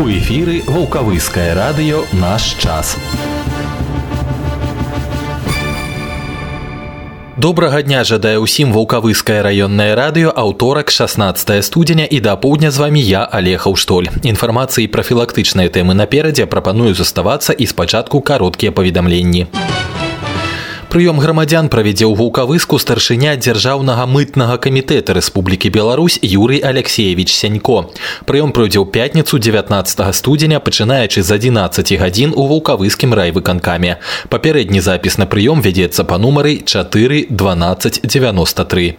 У эфіры вулкавыскае радыё наш час. Добрага дня жадае ўсім вулкавыскае раённае радыё аўторак 16 студзеня і да поўдня з вамі я алехаў штоль. Інфармацыі пра філактычныя тэмы наперадзе прапаную заставацца і спачатку кароткія паведамленні. Прыём грамадзян правядзе ў вулкавыску старшыня дзяржаўнага мытнага камітэта Рэспублікі Беларусь Юрый Алексеевич Сянько. Прыём пройдзе ў пятніцу 19 студзеня, пачынаючы з 11 гадзін у вулкавыскім райвыканкаме. Папярэдні запіс на прыём вядзецца па нумары 4 12 93.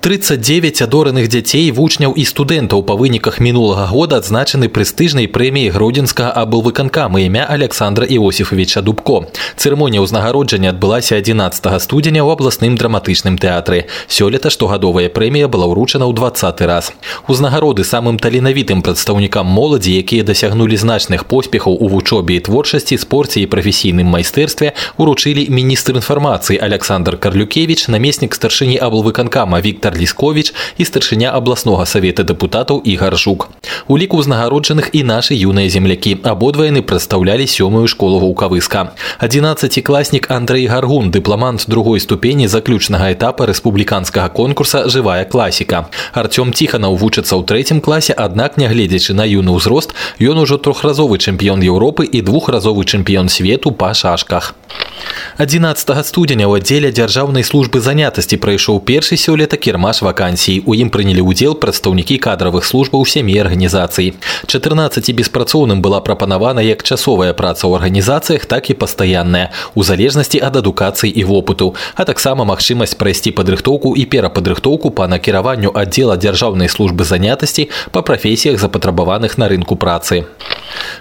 39 адораных дзяцей вучняў і студэнтаў па выніках мінулага года адзначаны прэстыжнай прэміі гродзенскага аблвыканкама імя Александра Іосифовича Дубко. Цырымонія ўзнагароджання адбылася 11 студзеня ў абласным драматычным тэатры. Сёлета штогадовая прэмія была ўручана ў 20 раз. Узнагароды самым таленавітым прадстаўнікам моладзі, якія дасягнулі значных поспехаў у вучобе і творчасці, спорце і прафесійным майстэрстве, уручылі міністр інфармацыі Александр Карлюкевич, намеснік старшыні аблвыканкама Віктор Віктор Лісковіч і старшыня абласнога савета дэпутатаў Ігар Жук. У ліку ўзнагароджаных і нашы юныя землякі. Абодва яны прадстаўлялі сёмую школу вулкавыска. 11класнік Андрей Гаргун, дыпламант другой ступені заключнага этапа рэспубліканскага конкурса жывая класіка. Артём Ціханаў вучыцца ў трэцім класе, аднак нягледзячы на юны ўзрост, ён ужо трохразовы чэмпіён Еўропы і двухразовы чэмпіён свету па шашках. 11 студзеня ў аддзеле дзяржаўнай службы занятасці прайшоў першы сёлета кірмаш вакансій. У ім прынялі ўдзел прадстаўнікі кадравых службаў сямі арганізацый. 14 беспрацоўным была прапанавана як часовая праца ў арганізацыях, так і пастаянная, у залежнасці ад адукацыі і вопыту, а таксама магчымасць прайсці падрыхтоўку і перападрыхтоўку па накіраванню аддзела дзяржаўнай службы занятасці па прафесіях запатрабаваных на рынку працы.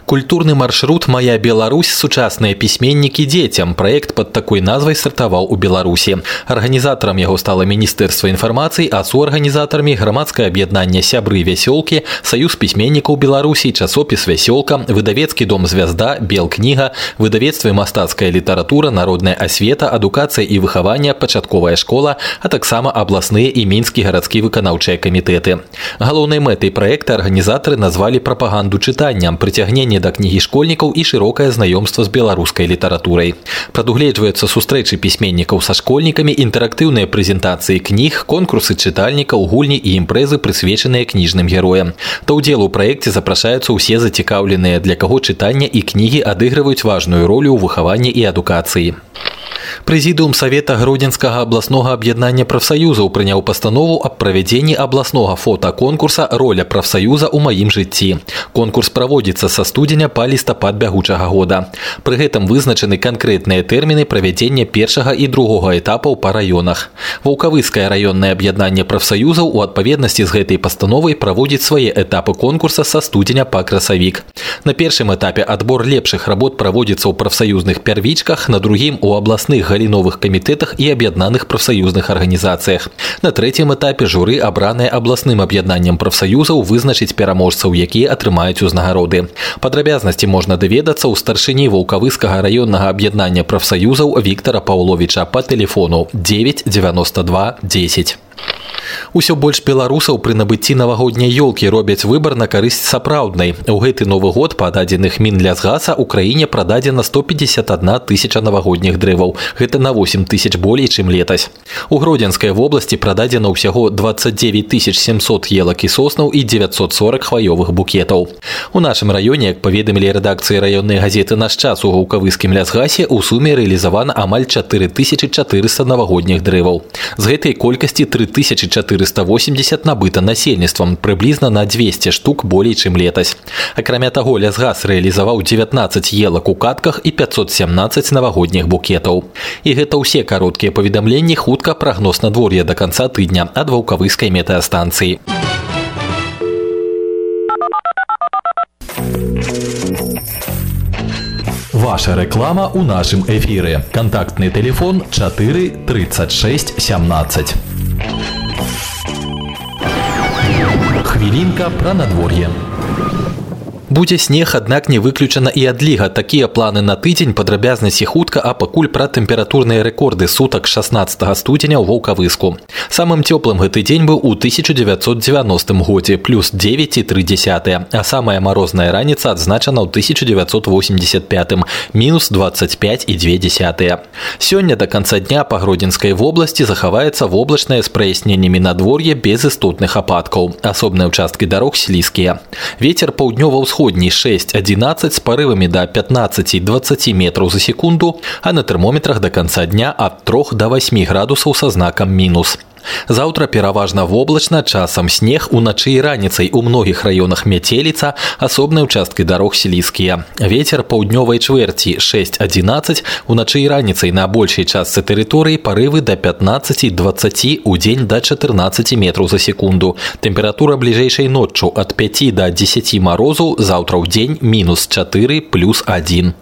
Культурны маршрут «Моя Беларусь. Сучасныя пісьменнікі дзецям» праект пад такой назвай стартаваў у Беларусі. Арганізатарам яго стала міністэрства інфармацыі, а суарганізатарамі грамадскае аб'яднанне сябры вясёлкі, саюз пісьменнікаў Беларусі, часопіс вясёлка, выдавецкі дом звязда, белкніга, выдавецтва мастацкая літаратура, народная асвета, адукацыя і выхаванне, пачатковая школа, а таксама абласныя і мінскі гарадскі выканаўчыя камітэты. Галоўнай мэтай праекта арганізатары назвалі прапаганду чытанням, прыцягненне да кнігі школьнікаў і шырокае знаёмства з беларускай літаратурай. Прадугледжваецца сустрэчы пісьменнікаў са школьнікамі, інтэрактыўныя прэзентацыі кніг, конкурсы чытальнікаў, гульні і імпрэзы прысвечаныя кніжным героям. Да ўдзелу ў праекце запрашаюцца ўсе зацікаўленыя, для каго чытання і кнігі адыгрываюць важную ролю ў выхаванні і адукацыі. Прэзідыум савета гродзенскага абласнога аб'яднання прафсаюзаў прыняў пастанову аб правядзенні абласнога фотаконкурса роля прафсаюза ў маім жыцці. Конкурс праводзіцца са студзеня па лістапад бягучага года. Пры гэтым вызначаны канкрэтныя тэрміны правядзення першага і другога этапаў па раёнах. Ваўкавыскае раённае аб'яднанне прафсаюзаў у адпаведнасці з гэтай пастановай праводзіць свае этапы конкурса са студзеня па красавік. На першым этапе адбор лепшых работ праводзіцца ў прафсаюзных пярвічках, на другім у абласных абласных галіновых камітэтах і аб'яднаных прафсаюзных арганізацыях. На трэцім этапе журы абраныя абласным аб'яднаннем прафсаюзаў вызначыць пераможцаў, якія атрымаюць узнагароды. Падрабязнасці можна даведацца ў старшыні вулкавыскага раённага аб'яднання прафсаюзаў Віктора Паўловіча па тэлефону 992 10. Усё больш беларусаў пры набыцці навагодняй ёлкі робяць выбар на карысць сапраўднай. У гэты новы год па дадзеных мінлясгаса ў краіне прададзена 151 тысяча навагодніх дрэваў. Гэта на 8 тысяч болей, чым летась. У гродзенскай вобласці прададзена ўсяго 29 700 елак і соснаў і 940 хваёвых букетаў. У нашым раёне, як паведамілі рэдакцыі раённай газеты наш час у гукавыскім лясгасе у суме рэалізавана амаль 4400 навагодніх дрэваў. З гэтай колькасці 3400 480 набыта насельніцтвам прыблізна на 200 штук болей чым летась. Акрамя таго лясгас рэалізаваў 19 елак у катках і 517 навагодніх букетаў. І гэта ўсе кароткія паведамленні хутка прагноз надвор'я да канца тыдня ад ваўкавыскай метэастанцыі. Ваша рэклама ў нашым эфіры. Кантактны телефон 4 36 17. Хвілінка пра надвор'е. Будзе снег, аднак не выключана і адліга. Такія планы на тыдзень падрабязнасці хутка, а пакуль пра тэмпературныя рэкорды сутак 16 студзеня ў ваўкавыску. Самым цёплым гэты дзень быў у 1990 годзе плюс 9,3, а самая марозная раніца адзначана ў 1985 мінус 25,2. Сёння да канца дня па гродзенскай вобласці захаваецца воблачнае з праясненнямі надвор'е без істотных ападкаў. Асобныя ўчасткі дарог слізкія. Вецер паўднёва-ўсходні ўсходняй 6-11 з парывамі да 15-20 метраў за секунду, а на тэрмометрах да канца дня ад 3 да 8 градусаў са знакам мінус. Заўтра пераважна воблачна часам снег уначы і раніцай у многіх раёнах мяцеліца асобныя ўчасткі дарог слізкія ветер паўднёвай чвэрці 6-11 уначы і раніцай на большай частцы тэрыторыі парывы да 15-20 у дзень да 14 метраў за секунду тэмпература бліжэйшай ноччу ад 5 до 10 марозу заўтра ў дзень мінус 4 плюс 1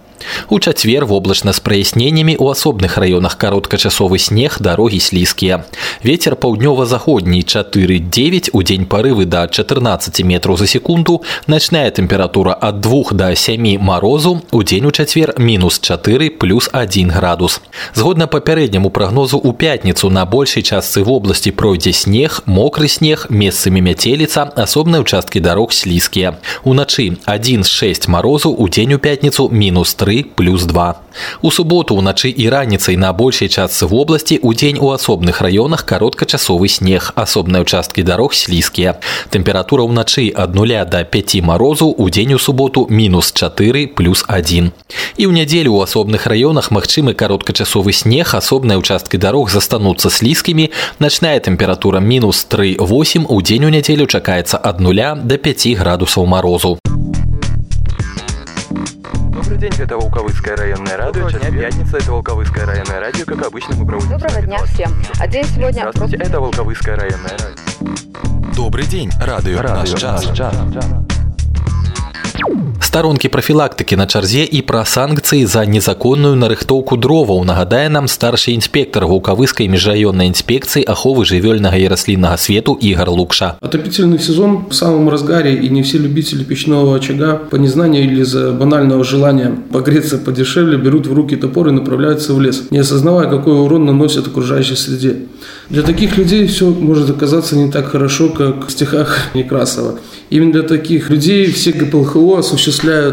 у чацвер воблачна з праясненнямі ў асобных раёнах кароткачасовы снег дарогі слізкія. Вецер паўднёва-заходні 4-9 у дзень парывы да 14 метраў за секунду, начная тэмпература ад 2 да 7 марозу, у дзень у чацвер мінус 4 плюс 1 градус. Згодна папярэдняму прагнозу ў пятніцу на большай частцы вобласці пройдзе снег, мокры снег, месцамі мяцеліца, асобныя ўчасткі дарог слізкія. Уначы 1-6 марозу у дзень у пятніцу мінус 3 3 плюс 2. У суботу ўначы і раніцай на большай частцы вобласці ў дзень у асобных раёнах кароткачасовы снег, асобныя ўчасткі дарог слізкія. Тэмпература ўначы ад 0 до 5 марозу у дзень у суботу мінус 4 плюс 1. І ў нядзелю ў асобных раёнах магчымы кароткачасовы снег, асобныя ўчасткі дарог застануцца слізкімі, начная тэмпература мінус 3,8 у дзень у нядзелю чакаецца ад 0 до 5 градусаў марозу. Добрый день, это Волковыцкое районное радио. Доброго Сейчас дня. пятница, это Волковыцкое районное радио. Как обычно, мы проводим... Доброго дня всем. А день сегодня... Здравствуйте, это Волковыцкое районное радио. Добрый день, радио, радио наш час. Наш час. Старонкі прафілактыкі на чарзе і пра санкцыі за незаконную нарыхтоўку дроваў нагадае нам старшы інспектор гукавыскай межраённай інспекцыі аховы жывёльнага і расліннага свету Игорь Лукша. Отопительный сезон в самом разгаре, и не все любители печного очага по незнанию или за банального желания погреться подешевле берут в руки топор и направляются в лес, не осознавая, какой урон наносят окружающей среде. Для таких людей все может оказаться не так хорошо, как в стихах Некрасова. Именно для таких людей все ГПЛХО осуществляют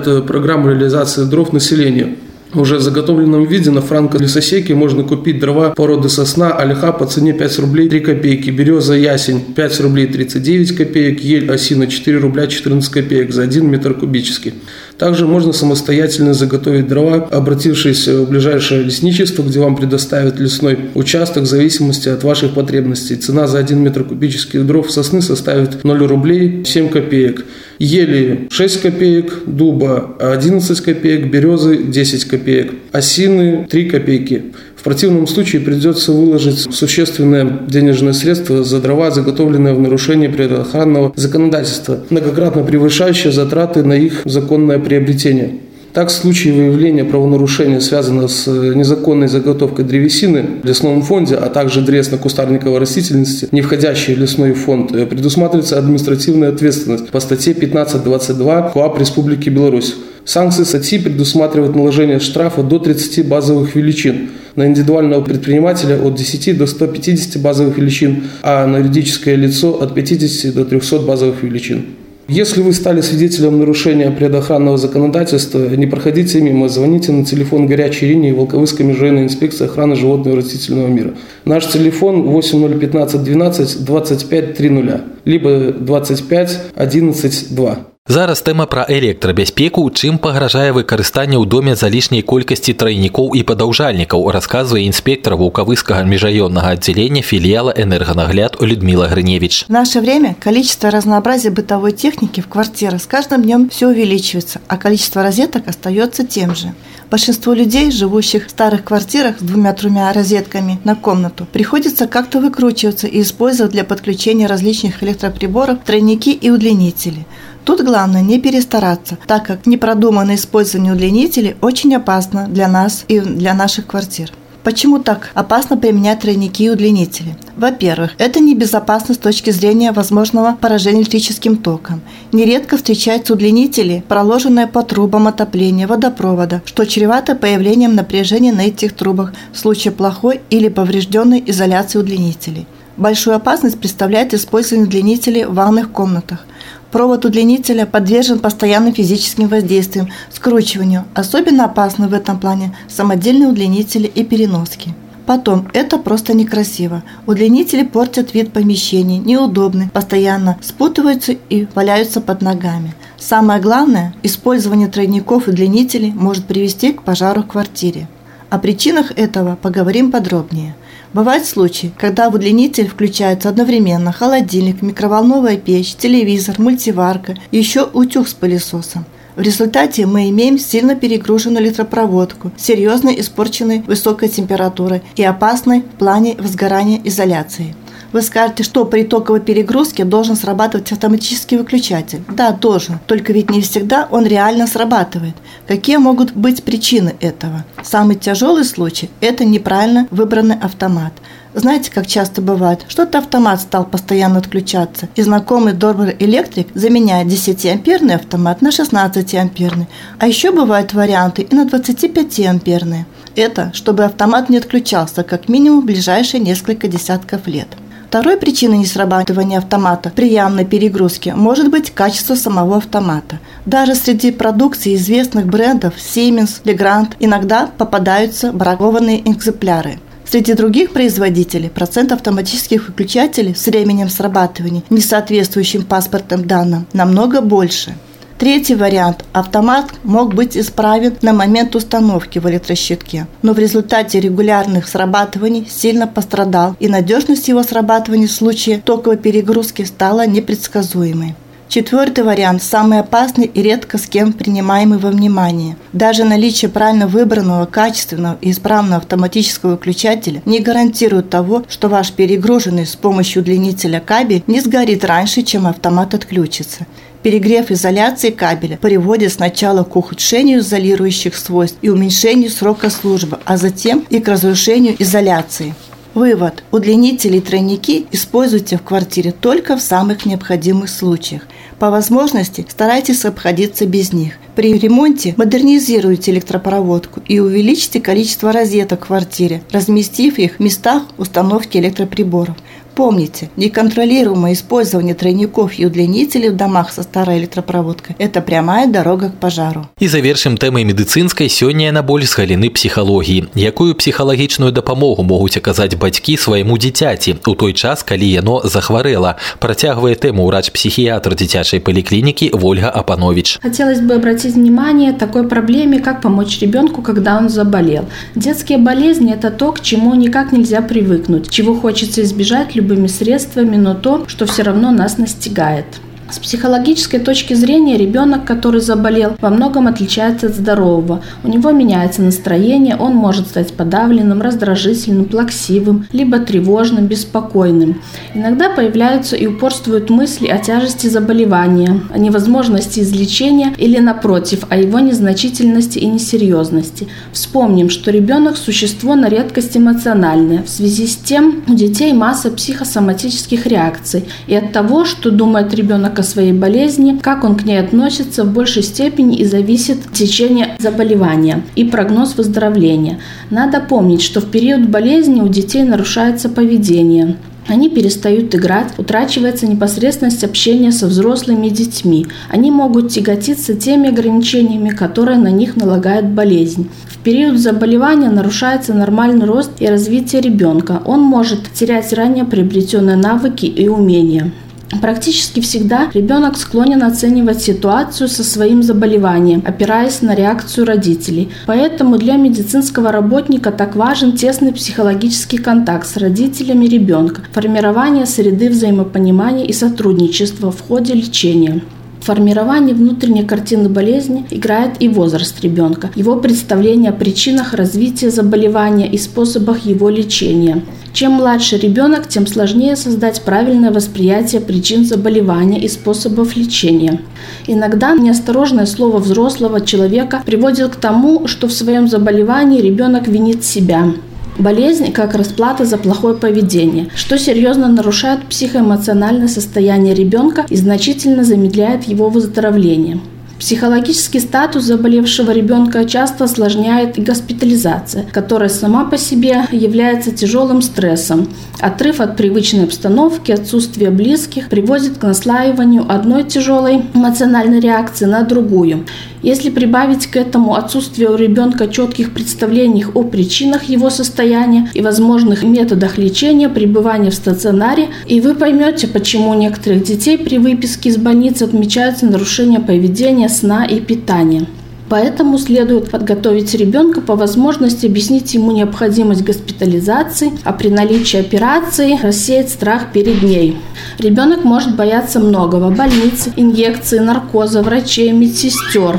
э, программу реализации дров населению. Уже в заготовленном виде на франко-лесосеке можно купить дрова породы сосна, ольха по цене 5 рублей 3 копейки, береза, ясень 5 рублей 39 копеек, ель, осина 4 рубля 14 копеек за 1 метр кубический. Также можно самостоятельно заготовить дрова, обратившись в ближайшее лесничество, где вам предоставят лесной участок в зависимости от ваших потребностей. Цена за 1 метр кубических дров сосны составит 0 рублей 7 копеек. Ели 6 копеек, дуба 11 копеек, березы 10 копеек, осины 3 копейки. В противном случае придется выложить существенное денежное средство за дрова, заготовленные в нарушении природоохранного законодательства, многократно превышающее затраты на их законное приобретение. Так, в случае выявления правонарушения, связанного с э, незаконной заготовкой древесины в лесном фонде, а также древесно-кустарниковой растительности, не входящей в лесной фонд, э, предусматривается административная ответственность по статье 15.22 КОАП Республики Беларусь. Санкции статьи предусматривают наложение штрафа до 30 базовых величин, на индивидуального предпринимателя от 10 до 150 базовых величин, а на юридическое лицо от 50 до 300 базовых величин. Если вы стали свидетелем нарушения предохранного законодательства, не проходите мимо, звоните на телефон горячей линии Волковыской межрайонной инспекции охраны животного и растительного мира. Наш телефон 8015 12 25 30, либо 25 11 2. Зараз тэма пра электрабяспеку, чым пагражае выкарыстанне ў доме залішняй колькасці трайнікоў і падаўжальнікаў, расказвае інспектор вулкавыскага межраённага отделения филиала «Энергонагляд» Людмила Гриневич. В наше время количество разнообразия бытовой техники в квартирах с каждым днем все увеличивается, а количество розеток остается тем же. Большинство людей, живущих в старых квартирах с двумя-тремя розетками на комнату, приходится как-то выкручиваться и использовать для подключения различных электроприборов тройники и удлинители – Тут главное не перестараться, так как непродуманное использование удлинителей очень опасно для нас и для наших квартир. Почему так опасно применять тройники и удлинители? Во-первых, это небезопасно с точки зрения возможного поражения электрическим током. Нередко встречаются удлинители, проложенные по трубам отопления водопровода, что чревато появлением напряжения на этих трубах в случае плохой или поврежденной изоляции удлинителей. Большую опасность представляет использование удлинителей в ванных комнатах. Провод удлинителя подвержен постоянным физическим воздействиям, скручиванию. Особенно опасны в этом плане самодельные удлинители и переноски. Потом, это просто некрасиво. Удлинители портят вид помещений, неудобны, постоянно спутываются и валяются под ногами. Самое главное, использование тройников и удлинителей может привести к пожару в квартире. О причинах этого поговорим подробнее. Бывают случаи, когда в удлинитель включается одновременно холодильник, микроволновая печь, телевизор, мультиварка и еще утюг с пылесосом. В результате мы имеем сильно перегруженную электропроводку, серьезно испорченной высокой температурой и опасной в плане возгорания изоляции. Вы скажете, что при токовой перегрузке должен срабатывать автоматический выключатель. Да, должен, только ведь не всегда он реально срабатывает. Какие могут быть причины этого? Самый тяжелый случай – это неправильно выбранный автомат. Знаете, как часто бывает? Что-то автомат стал постоянно отключаться, и знакомый добрый электрик заменяет 10-амперный автомат на 16-амперный. А еще бывают варианты и на 25-амперные. Это, чтобы автомат не отключался как минимум в ближайшие несколько десятков лет. Второй причиной несрабатывания автомата при явной перегрузке может быть качество самого автомата. Даже среди продукции известных брендов Siemens, Legrand иногда попадаются бракованные экземпляры. Среди других производителей процент автоматических выключателей с временем срабатывания, не соответствующим паспортным данным, намного больше. Третий вариант – автомат мог быть исправен на момент установки в электрощитке, но в результате регулярных срабатываний сильно пострадал, и надежность его срабатывания в случае токовой перегрузки стала непредсказуемой. Четвертый вариант – самый опасный и редко с кем принимаемый во внимание. Даже наличие правильно выбранного, качественного и исправного автоматического выключателя не гарантирует того, что ваш перегруженный с помощью удлинителя кабель не сгорит раньше, чем автомат отключится. Перегрев изоляции кабеля приводит сначала к ухудшению изолирующих свойств и уменьшению срока службы, а затем и к разрушению изоляции. Вывод. Удлинители и тройники используйте в квартире только в самых необходимых случаях. По возможности старайтесь обходиться без них. При ремонте модернизируйте электропроводку и увеличьте количество розеток в квартире, разместив их в местах установки электроприборов. Помните, неконтролируемое использование тройников и удлинителей в домах со старой электропроводкой – это прямая дорога к пожару. І завершым тэмай медыцынскай сёння яна боль з галіны псіхалогіі. Якую псіхалагічную дапамогу могуць аказаць бацькі свайму дзіцяці у той час, калі яно захварэла, працягвае тэму ўрач-псіхіятр дзіцячай паліклінікі Вольга Апанович. Хотелось бы обратить внимание такой проблеме, как помочь ребенку, когда он заболел. Детские болезни – это то, к чему никак нельзя привыкнуть, чего хочется избежать любыми средствами, но то, что все равно нас настигает. С психологической точки зрения ребенок, который заболел, во многом отличается от здорового. У него меняется настроение, он может стать подавленным, раздражительным, плаксивым, либо тревожным, беспокойным. Иногда появляются и упорствуют мысли о тяжести заболевания, о невозможности излечения или, напротив, о его незначительности и несерьезности. Вспомним, что ребенок – существо на редкость эмоциональное. В связи с тем у детей масса психосоматических реакций. И от того, что думает ребенок о своей болезни, как он к ней относится, в большей степени и зависит течение заболевания и прогноз выздоровления. Надо помнить, что в период болезни у детей нарушается поведение. Они перестают играть, утрачивается непосредственность общения со взрослыми детьми. Они могут тяготиться теми ограничениями, которые на них налагает болезнь. В период заболевания нарушается нормальный рост и развитие ребенка. Он может терять ранее приобретенные навыки и умения. Практически всегда ребенок склонен оценивать ситуацию со своим заболеванием, опираясь на реакцию родителей. Поэтому для медицинского работника так важен тесный психологический контакт с родителями ребенка, формирование среды взаимопонимания и сотрудничества в ходе лечения. Формировании внутренней картины болезни играет и возраст ребенка, его представление о причинах развития заболевания и способах его лечения. Чем младше ребенок, тем сложнее создать правильное восприятие причин заболевания и способов лечения. Иногда неосторожное слово взрослого человека приводит к тому, что в своем заболевании ребенок винит себя. Болезнь как расплата за плохое поведение, что серьезно нарушает психоэмоциональное состояние ребенка и значительно замедляет его выздоровление. Психологический статус заболевшего ребенка часто осложняет и госпитализация, которая сама по себе является тяжелым стрессом. Отрыв от привычной обстановки, отсутствие близких приводит к наслаиванию одной тяжелой эмоциональной реакции на другую. Если прибавить к этому отсутствие у ребенка четких представлений о причинах его состояния и возможных методах лечения, пребывания в стационаре, и вы поймете, почему у некоторых детей при выписке из больницы отмечаются нарушения поведения, сна и питания. Поэтому следует подготовить ребенка по возможности, объяснить ему необходимость госпитализации, а при наличии операции рассеять страх перед ней. Ребенок может бояться многого – больницы, инъекции, наркоза, врачей, медсестер.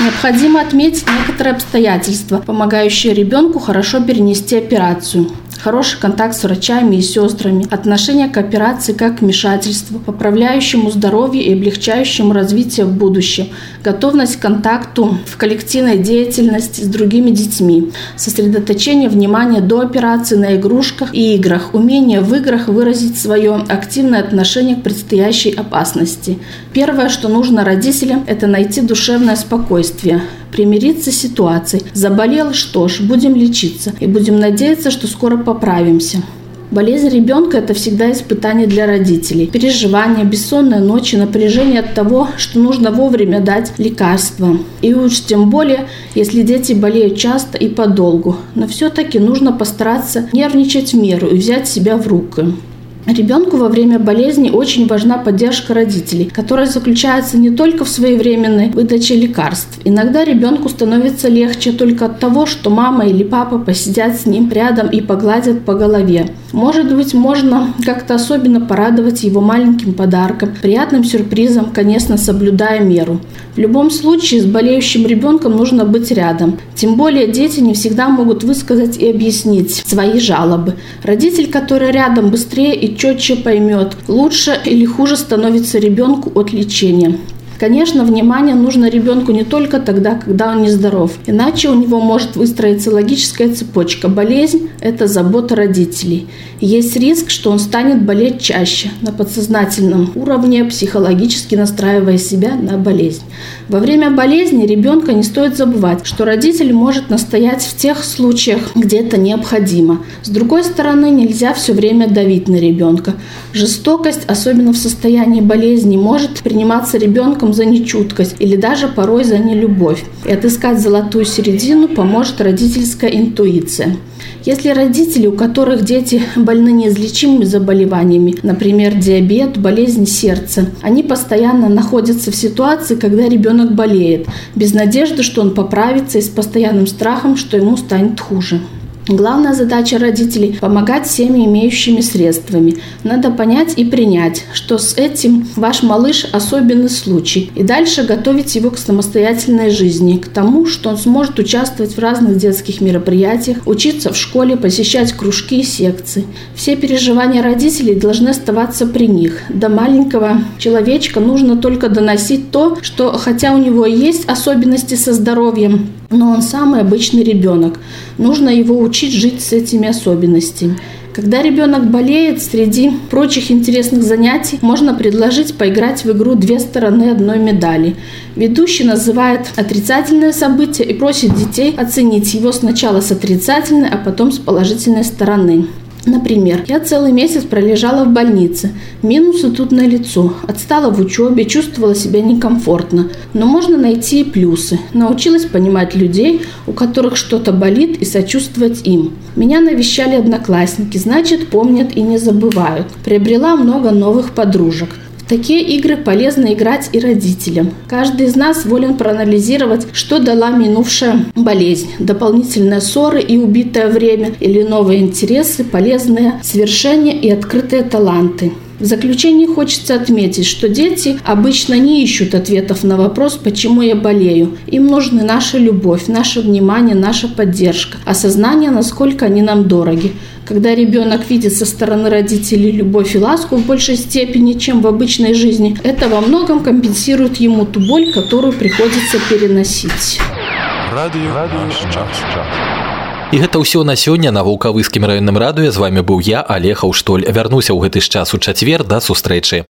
Необходимо отметить некоторые обстоятельства, помогающие ребенку хорошо перенести операцию хороший контакт с врачами и сестрами, отношение к операции как к вмешательству, поправляющему здоровье и облегчающему развитие в будущем, готовность к контакту в коллективной деятельности с другими детьми, сосредоточение внимания до операции на игрушках и играх, умение в играх выразить свое активное отношение к предстоящей опасности. Первое, что нужно родителям, это найти душевное спокойствие, примириться с ситуацией. Заболел, что ж, будем лечиться и будем надеяться, что скоро поправимся. Болезнь ребенка – это всегда испытание для родителей. Переживания, бессонные ночи, напряжение от того, что нужно вовремя дать лекарства. И уж тем более, если дети болеют часто и подолгу. Но все-таки нужно постараться нервничать в меру и взять себя в руки. Ребенку во время болезни очень важна поддержка родителей, которая заключается не только в своевременной выдаче лекарств. Иногда ребенку становится легче только от того, что мама или папа посидят с ним рядом и погладят по голове. Может быть, можно как-то особенно порадовать его маленьким подарком, приятным сюрпризом, конечно, соблюдая меру. В любом случае, с болеющим ребенком нужно быть рядом. Тем более дети не всегда могут высказать и объяснить свои жалобы. Родитель, который рядом быстрее и четче поймет, лучше или хуже становится ребенку от лечения. Конечно, внимание нужно ребенку не только тогда, когда он нездоров. Иначе у него может выстроиться логическая цепочка. Болезнь – это забота родителей. есть риск, что он станет болеть чаще, на подсознательном уровне, психологически настраивая себя на болезнь. Во время болезни ребенка не стоит забывать, что родитель может настоять в тех случаях, где это необходимо. С другой стороны, нельзя все время давить на ребенка. Жестокость, особенно в состоянии болезни, может приниматься ребенком за нечуткость или даже порой за нелюбовь. И отыскать золотую середину поможет родительская интуиция. Если родители, у которых дети больны неизлечимыми заболеваниями, например, диабет, болезнь сердца, они постоянно находятся в ситуации, когда ребенок болеет, без надежды, что он поправится и с постоянным страхом, что ему станет хуже. Главная задача родителей – помогать всеми имеющими средствами. Надо понять и принять, что с этим ваш малыш – особенный случай, и дальше готовить его к самостоятельной жизни, к тому, что он сможет участвовать в разных детских мероприятиях, учиться в школе, посещать кружки и секции. Все переживания родителей должны оставаться при них. До маленького человечка нужно только доносить то, что хотя у него есть особенности со здоровьем, но он самый обычный ребенок. Нужно его учить жить с этими особенностями. Когда ребенок болеет, среди прочих интересных занятий можно предложить поиграть в игру «Две стороны одной медали». Ведущий называет отрицательное событие и просит детей оценить его сначала с отрицательной, а потом с положительной стороны. Например, я целый месяц пролежала в больнице. Минусы тут на лицо. Отстала в учебе, чувствовала себя некомфортно. Но можно найти и плюсы. Научилась понимать людей, у которых что-то болит, и сочувствовать им. Меня навещали одноклассники, значит, помнят и не забывают. Приобрела много новых подружек такие игры полезно играть и родителям. Каждый из нас волен проанализировать, что дала минувшая болезнь, дополнительные ссоры и убитое время или новые интересы, полезные свершения и открытые таланты. В заключение хочется отметить, что дети обычно не ищут ответов на вопрос, почему я болею. Им нужны наша любовь, наше внимание, наша поддержка, осознание, насколько они нам дороги Когда ребенок видит со стороны родителей любовь и ласку в большей степени, чем в обычной жизни, это во многом компенсирует ему ту боль, которую приходится переносить. Радио, Радио І гэта ўсё на сёння на вулкавыскім раённым радыё з вами быў я Алег Аўштоль вярнуся ў гэты ж час у чацвер да сустрэчы